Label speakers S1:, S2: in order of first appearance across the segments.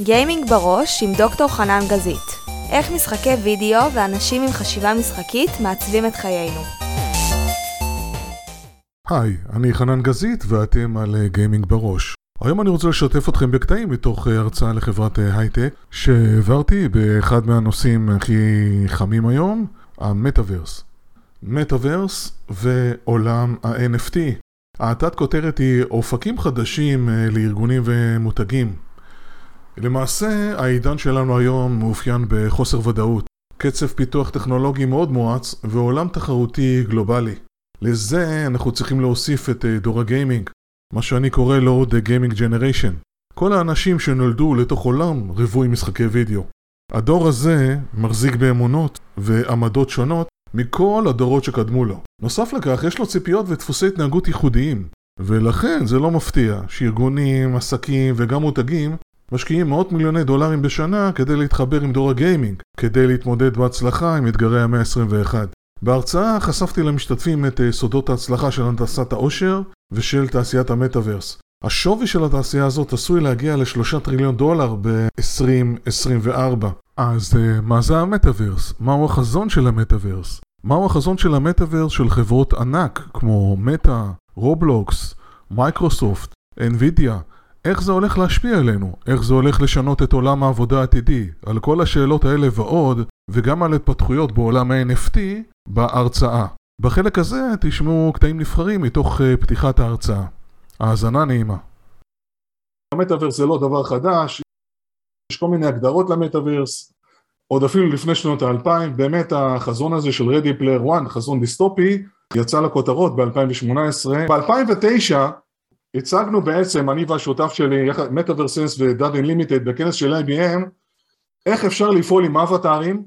S1: גיימינג בראש עם דוקטור חנן גזית. איך משחקי וידאו ואנשים עם חשיבה משחקית מעצבים את חיינו.
S2: היי, אני חנן גזית ואתם על אה, גיימינג בראש. היום אני רוצה לשתף אתכם בקטעים מתוך אה, הרצאה לחברת אה, הייטק שהעברתי באחד מהנושאים הכי חמים היום, המטאוורס. מטאוורס ועולם ה-NFT. התת כותרת היא אופקים חדשים לארגונים ומותגים. למעשה העידן שלנו היום מאופיין בחוסר ודאות, קצב פיתוח טכנולוגי מאוד מואץ ועולם תחרותי גלובלי. לזה אנחנו צריכים להוסיף את אה, דור הגיימינג, מה שאני קורא לו The Gaming Generation. כל האנשים שנולדו לתוך עולם רווי משחקי וידאו. הדור הזה מחזיק באמונות ועמדות שונות מכל הדורות שקדמו לו. נוסף לכך, יש לו ציפיות ודפוסי התנהגות ייחודיים, ולכן זה לא מפתיע שארגונים, עסקים וגם מותגים משקיעים מאות מיליוני דולרים בשנה כדי להתחבר עם דור הגיימינג, כדי להתמודד בהצלחה עם אתגרי המאה ה-21. בהרצאה חשפתי למשתתפים את אה, סודות ההצלחה של הנדסת העושר ושל תעשיית המטאוורס. השווי של התעשייה הזאת עשוי להגיע לשלושה טריליון דולר ב-2024. אז אה, מה זה המטאוורס? מהו החזון של המטאוורס? מהו החזון של המטאוורס של חברות ענק כמו מטא, רובלוקס, מייקרוסופט, NVIDIA? איך זה הולך להשפיע עלינו? איך זה הולך לשנות את עולם העבודה העתידי? על כל השאלות האלה ועוד, וגם על התפתחויות בעולם ה-NFT, בהרצאה. בחלק הזה תשמעו קטעים נבחרים מתוך uh, פתיחת ההרצאה. האזנה נעימה.
S3: המטאוורס זה לא דבר חדש, יש כל מיני הגדרות למטאוורס, עוד אפילו לפני שנות האלפיים, באמת החזון הזה של Ready Player One, חזון דיסטופי, יצא לכותרות ב-2018. ב-2009 הצגנו בעצם, אני והשותף שלי, מטאוורסנס ודאד אינלימיטד בכנס של IBM, איך אפשר לפעול עם אבטארים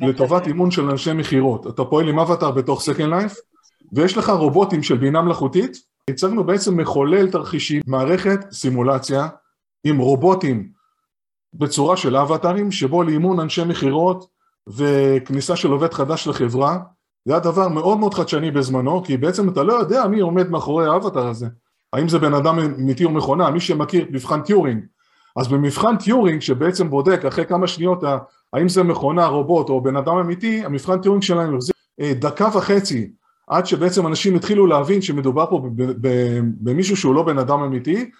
S3: לטובת אימון של אנשי מכירות. אתה פועל עם אבטאר בתוך Second Life, ויש לך רובוטים של בינה מלאכותית, הצגנו בעצם מחולל תרחישים, מערכת סימולציה עם רובוטים בצורה של אבטארים, שבו לאימון אנשי מכירות וכניסה של עובד חדש לחברה, זה היה דבר מאוד מאוד חדשני בזמנו, כי בעצם אתה לא יודע מי עומד מאחורי האבטר הזה. האם זה בן אדם אמיתי או מכונה, מי שמכיר מבחן טיורינג. אז במבחן טיורינג שבעצם בודק אחרי כמה שניות האם זה מכונה, רובוט או בן אדם אמיתי, המבחן טיורינג שלהם החזיק אה, דקה וחצי עד שבעצם אנשים התחילו להבין שמדובר פה במישהו שהוא לא בן אדם אמיתי,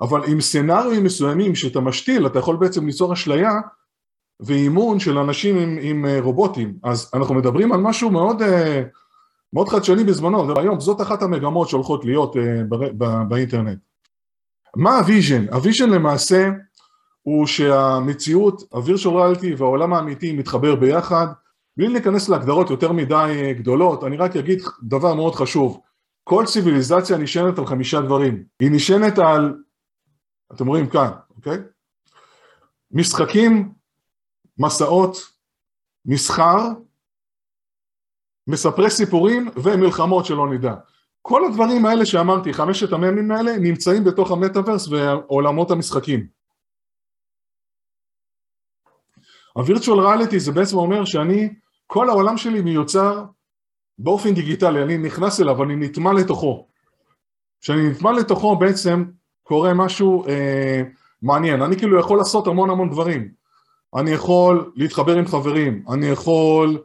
S3: אבל עם scenario מסוימים שאתה משתיל, אתה יכול בעצם ליצור אשליה ואימון של אנשים עם, עם אה, רובוטים. אז אנחנו מדברים על משהו מאוד, אה, מאוד חדשני בזמנו, והיום זאת אחת המגמות שהולכות להיות בא, באינטרנט. מה ה vision? ה vision למעשה הוא שהמציאות, ריאליטי והעולם האמיתי מתחבר ביחד, בלי להיכנס להגדרות יותר מדי אה, גדולות, אני רק אגיד דבר מאוד חשוב, כל ציוויליזציה נשענת על חמישה דברים, היא נשענת על, אתם רואים כאן, אוקיי? משחקים, מסעות, מסחר, מספרי סיפורים ומלחמות שלא נדע. כל הדברים האלה שאמרתי, חמשת המ"מים האלה, נמצאים בתוך המטאוורס ועולמות המשחקים. הווירטואל ריאליטי זה בעצם אומר שאני, כל העולם שלי מיוצר באופן דיגיטלי, אני נכנס אליו, אני נטמע לתוכו. כשאני נטמע לתוכו בעצם קורה משהו אה, מעניין, אני כאילו יכול לעשות המון המון דברים. אני יכול להתחבר עם חברים, אני יכול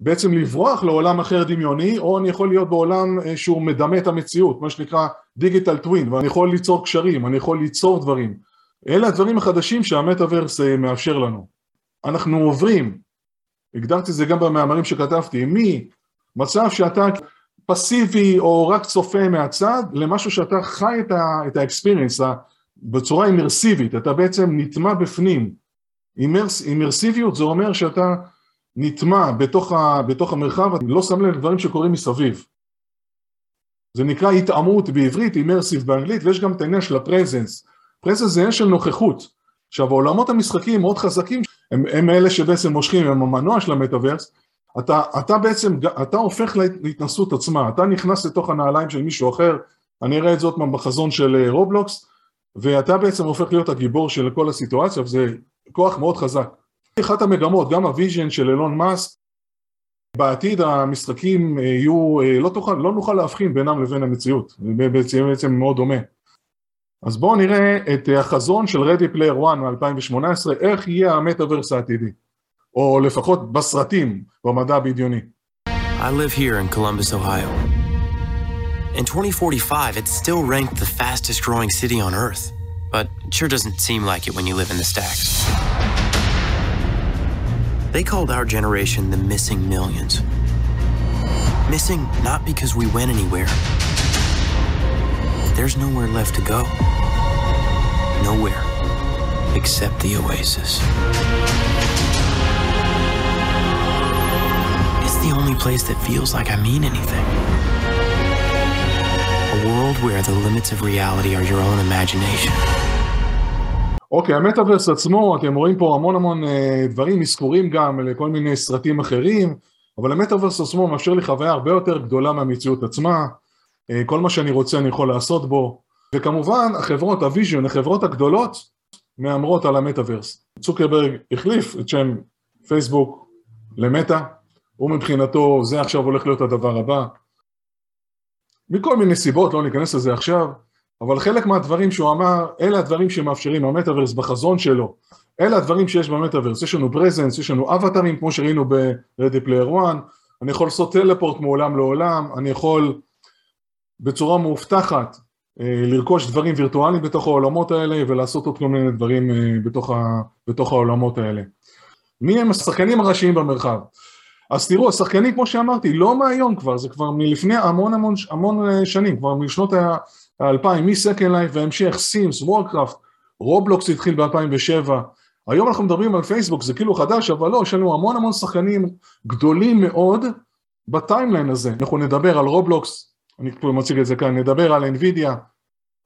S3: בעצם לברוח לעולם אחר דמיוני, או אני יכול להיות בעולם אה, שהוא מדמה את המציאות, מה שנקרא דיגיטל טווין, ואני יכול ליצור קשרים, אני יכול ליצור דברים. אלה הדברים החדשים שהמטאוורס אה, מאפשר לנו. אנחנו עוברים, הגדרתי את זה גם במאמרים שכתבתי, ממצב שאתה פסיבי או רק צופה מהצד, למשהו שאתה חי את ה experience בצורה אימרסיבית, אתה בעצם נטמע בפנים. immers, אימרסיביות זה אומר שאתה נטמע בתוך, ה, בתוך המרחב, אני לא שם לב לדברים שקורים מסביב. זה נקרא היטמעות בעברית, immersive באנגלית, ויש גם את העניין של ה presence. presence זה עניין של נוכחות. עכשיו העולמות המשחקיים מאוד חזקים, הם, הם אלה שבעצם מושכים, הם המנוע של המטאוורס, אתה, אתה בעצם, אתה הופך להתנסות עצמה, אתה נכנס לתוך הנעליים של מישהו אחר, אני אראה את זאת בחזון של אה, רובלוקס, ואתה בעצם הופך להיות הגיבור של כל הסיטואציה, וזה כוח מאוד חזק. אחת המגמות, גם ה vision של אילון מאסק, בעתיד המשחקים יהיו, אה, לא, תוכל, לא נוכל להבחין בינם לבין המציאות, זה בעצם מאוד דומה. אז בואו נראה את החזון של Ready Player One מ-2018, איך יהיה המטאוורס העתידי, או לפחות בסרטים, במדע הבדיוני.
S4: I live here in Columbus, Ohio. In 2045, it's still ranked the fastest growing city on Earth, but it sure doesn't seem like it when you live in the stacks. They called our generation the missing millions. Missing not because we went anywhere. There's nowhere left to go. Nowhere except the oasis. It's the only place that feels like I mean anything. A world where the limits of reality are your own imagination.
S3: אוקיי, המטאוורס עצמו, אתם רואים פה המון המון אה, דברים, אזכורים גם לכל מיני סרטים אחרים, אבל המטאוורס עצמו מאפשר לי חוויה הרבה יותר גדולה מהמציאות עצמה, אה, כל מה שאני רוצה אני יכול לעשות בו, וכמובן החברות, ה vision, החברות הגדולות, מהמרות על המטאוורס. צוקרברג החליף את שם פייסבוק למטא, הוא מבחינתו זה עכשיו הולך להיות הדבר הבא. מכל מיני סיבות, לא ניכנס לזה עכשיו, אבל חלק מהדברים שהוא אמר, אלה הדברים שמאפשרים המטאוורס בחזון שלו. אלה הדברים שיש במטאוורס, יש לנו presence, יש לנו אבטרים כמו שראינו ב-Ready Player One, אני יכול לעשות teleport מעולם לעולם, אני יכול בצורה מאובטחת אה, לרכוש דברים וירטואליים בתוך העולמות האלה ולעשות עוד כל מיני דברים אה, בתוך, ה, בתוך העולמות האלה. מי הם השחקנים הראשיים במרחב? אז תראו, השחקנים כמו שאמרתי, לא מהיום כבר, זה כבר מלפני המון המון המון אה, שנים, כבר משנות האלפיים, מ-Second Life והמשך, Sims, Warcraft, רובלוקס התחיל ב-2007, היום אנחנו מדברים על פייסבוק, זה כאילו חדש, אבל לא, יש לנו המון המון שחקנים גדולים מאוד ב timeline הזה. אנחנו נדבר על רובלוקס, אני פה מציג את זה כאן, נדבר על NVIDIA,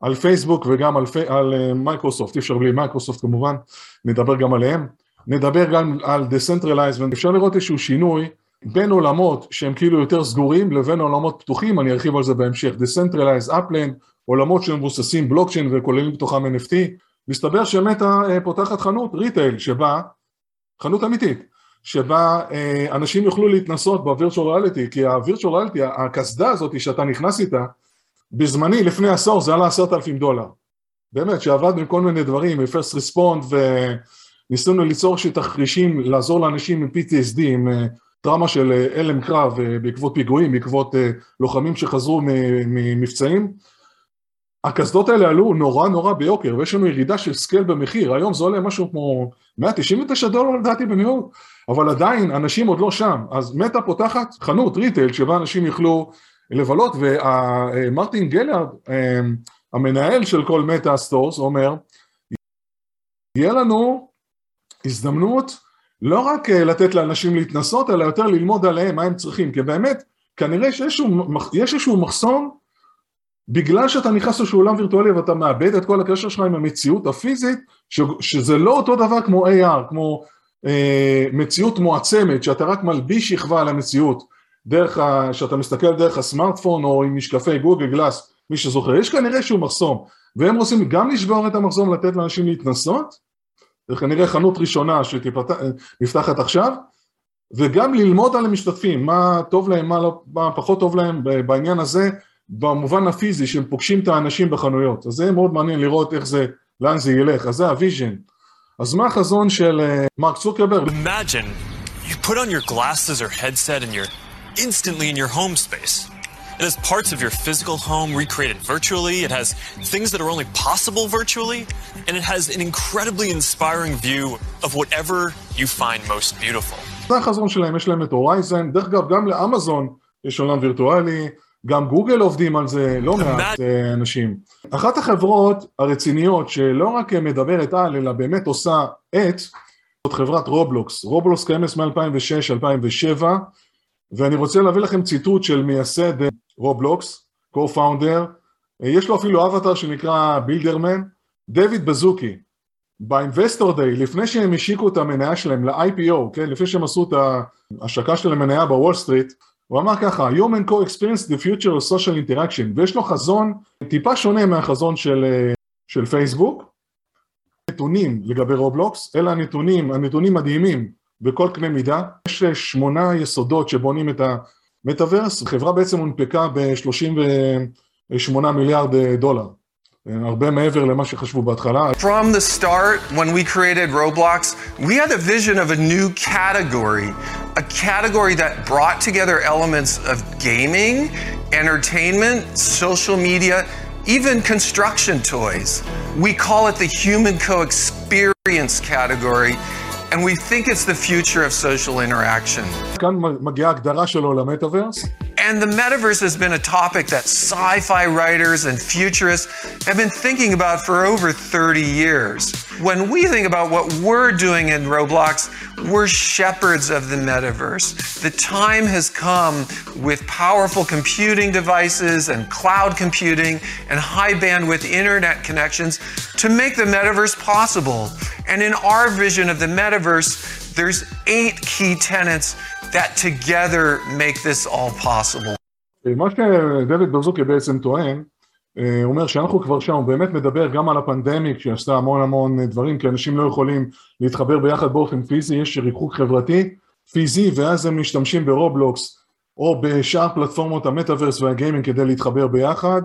S3: על פייסבוק וגם על, מייקרוסופט, אי אפשר בלי מייקרוסופט כמובן, נדבר גם עליהם. נדבר גם על Decentralized, ואפשר לראות איזשהו שינוי בין עולמות שהם כאילו יותר סגורים לבין עולמות פתוחים, אני ארחיב על זה בהמשך, Decentralized, Upland, עולמות שמבוססים בלוקצ'יין וכוללים בתוכם NFT, מסתבר שמטה פותחת חנות retail שבה, חנות אמיתית, שבה אה, אנשים יוכלו להתנסות ב virtual reality, כי ה virtual reality, הקסדה הזאת שאתה נכנס איתה, בזמני לפני עשור זה עלה עשרת אלפים דולר. באמת, שעבדנו עם כל מיני דברים, מ first respond וניסינו ליצור תרחישים, לעזור לאנשים עם PTSD, עם אה, טראומה של אה, הלם קרב בעקבות פיגועים, בעקבות לוחמים שחזרו ממבצעים. הקסדות האלה עלו נורא נורא ביוקר, ויש לנו ירידה של scale במחיר, היום זה עולה משהו כמו 199 דולר לדעתי בניו אבל עדיין אנשים עוד לא שם, אז מטה פותחת חנות retail שבה אנשים יוכלו לבלות, ומרטין גלר, המנהל של כל Meta Stores, אומר, יהיה לנו הזדמנות לא רק אה, לתת לאנשים להתנסות, אלא יותר ללמוד עליהם מה הם צריכים, כי באמת, כנראה שיש איזשהו מחסום בגלל שאתה נכנס לאיזשהו עולם וירטואלי ואתה מאבד את כל הקשר שלך עם המציאות הפיזית, ש, שזה לא אותו דבר כמו AR, כמו אה, מציאות מועצמת, שאתה רק מלביש שכבה על המציאות, דרך ה, שאתה מסתכל דרך הסמארטפון או עם משקפי גוגל גלאס, מי שזוכר, יש כנראה איזשהו מחסום, והם רוצים גם לשבור את המחסום, לתת לאנשים להתנסות, זה כנראה חנות ראשונה שנפתחת עכשיו, וגם ללמוד על המשתתפים, מה טוב להם, מה, לא, מה פחות טוב להם בעניין הזה, במובן הפיזי שהם פוגשים את האנשים בחנויות, אז זה מאוד מעניין לראות איך זה, לאן זה ילך, אז זה ה vision. אז מה החזון של מרק צוקרברג?
S5: Imagine you put on your glasses or headset and you're instantly in your home space. It has parts of your physical home recreated virtually, it has things that are only possible virtually, and it has an incredibly inspiring view of whatever you find most beautiful.
S3: זה החזון שלהם, יש להם את Horizon, דרך אגב גם לאמזון יש עולם וירטואלי, גם גוגל עובדים על זה, לא מעט אה, אנשים. אחת החברות הרציניות שלא רק מדברת על, אלא באמת עושה את, זאת חברת רובלוקס. רובלוקס קיימת מ-2006-2007, ואני רוצה להביא לכם ציטוט של מייסד רובלוקס, co-founder, יש לו אפילו אבטר שנקרא בילדרמן, דויד בזוקי. ב investor day, לפני שהם השיקו את המניה שלהם ל-IPO, כן, לפני שהם עשו את ההשקה של המניה בוול סטריט, הוא אמר ככה, Human co-experience the future of social interaction, ויש לו חזון טיפה שונה מהחזון של, של פייסבוק, נתונים לגבי רובלוקס, אלה הנתונים, הנתונים מדהימים בכל קנה מידה, יש שמונה יסודות שבונים את המטאוורס, החברה בעצם הונפקה ב-38 מיליארד דולר, הרבה מעבר למה שחשבו בהתחלה.
S6: From the start, when we created Roblox, we had a vision of a new category, a category that brought together elements of gaming, entertainment, social media, even construction toys. We call it the human co-experience category, and we think it's the future of social interaction.
S3: כאן מגיעה הגדרה שלו למטאוורס.
S6: And the metaverse has been a topic that sci fi writers and futurists have been thinking about for over 30 years. When we think about what we're doing in Roblox, we're shepherds of the metaverse. The time has come with powerful computing devices and cloud computing and high bandwidth internet connections to make the metaverse possible. And in our vision of the metaverse, there's eight key tenets that together make this all possible.
S3: מה שדויד ברזוקי בעצם טוען, הוא אומר שאנחנו כבר שם, הוא באמת מדבר גם על ה pandemic שעשתה המון המון דברים, כי אנשים לא יכולים להתחבר ביחד באופן פיזי, יש ריחוק חברתי פיזי, ואז הם משתמשים ברובלוקס או בשאר פלטפורמות המטאוורס והגיימינג כדי להתחבר ביחד.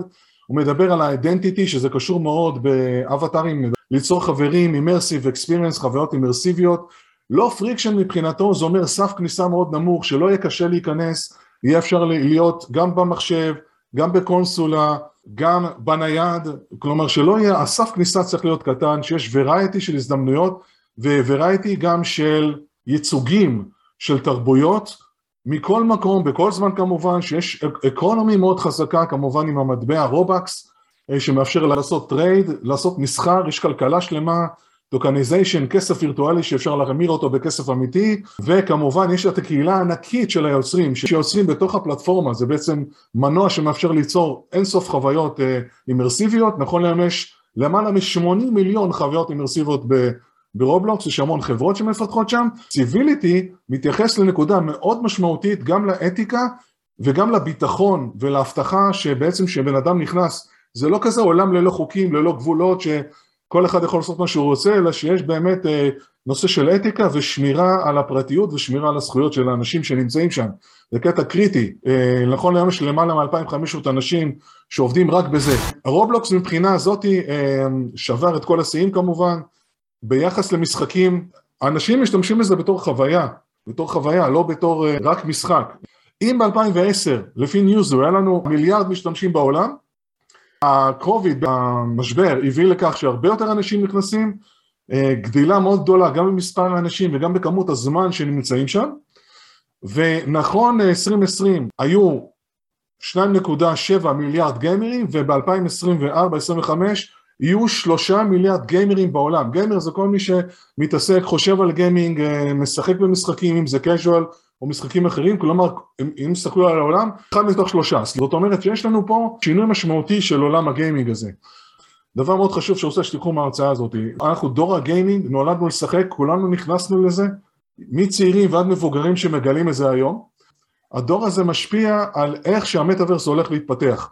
S3: הוא מדבר על ה identity, שזה קשור מאוד באבטארים, ליצור חברים, immersive experience, חוויות אימרסיביות. low friction מבחינתו, זה אומר סף כניסה מאוד נמוך, שלא יהיה קשה להיכנס, יהיה אפשר להיות גם במחשב, גם בקונסולה, גם בנייד, כלומר שלא יהיה, הסף כניסה צריך להיות קטן, שיש variety של הזדמנויות ו variety גם של ייצוגים של תרבויות מכל מקום, בכל זמן כמובן, שיש economy מאוד חזקה כמובן עם המטבע Robux שמאפשר לעשות trade, לעשות מסחר, יש כלכלה שלמה tokenization, כסף וירטואלי שאפשר להמיר אותו בכסף אמיתי, וכמובן יש את הקהילה הענקית של היוצרים, שיוצרים בתוך הפלטפורמה, זה בעצם מנוע שמאפשר ליצור אינסוף חוויות אה, אימרסיביות, נכון להיום יש למעלה מ-80 מיליון חוויות אימרסיביות ב... ברובלוקס, יש המון חברות שמפתחות שם, civility מתייחס לנקודה מאוד משמעותית גם לאתיקה וגם לביטחון ולהבטחה שבעצם כשבן אדם נכנס, זה לא כזה עולם ללא חוקים, ללא גבולות, ש... כל אחד יכול לעשות מה שהוא רוצה, אלא שיש באמת אה, נושא של אתיקה ושמירה על הפרטיות ושמירה על הזכויות של האנשים שנמצאים שם. זה קטע קריטי. אה, נכון להיום יש למעלה מ-2500 אנשים שעובדים רק בזה. הרובלוקס מבחינה הזאת אה, שבר את כל השיאים כמובן. ביחס למשחקים, אנשים משתמשים בזה בתור חוויה, בתור חוויה, לא בתור אה, רק משחק. אם ב-2010, לפי ניוזו, היה לנו מיליארד משתמשים בעולם, הקוביד, המשבר, הביא לכך שהרבה יותר אנשים נכנסים, גדילה מאוד גדולה גם במספר האנשים וגם בכמות הזמן שנמצאים שם, ונכון 2020 היו 2.7 מיליארד גיימרים וב-2024-2025 יהיו שלושה מיליארד גיימרים בעולם. גיימר זה כל מי שמתעסק, חושב על גיימינג, משחק במשחקים, אם זה casual או משחקים אחרים, כלומר, אם תסתכלו על העולם, אחד מתוך שלושה. זאת אומרת שיש לנו פה שינוי משמעותי של עולם הגיימינג הזה. דבר מאוד חשוב שרוצה שתיקחו מההרצאה הזאת, אנחנו דור הגיימינג, נולדנו לשחק, כולנו נכנסנו לזה, מצעירים ועד מבוגרים שמגלים את זה היום. הדור הזה משפיע על איך שהמטאוורס הולך להתפתח.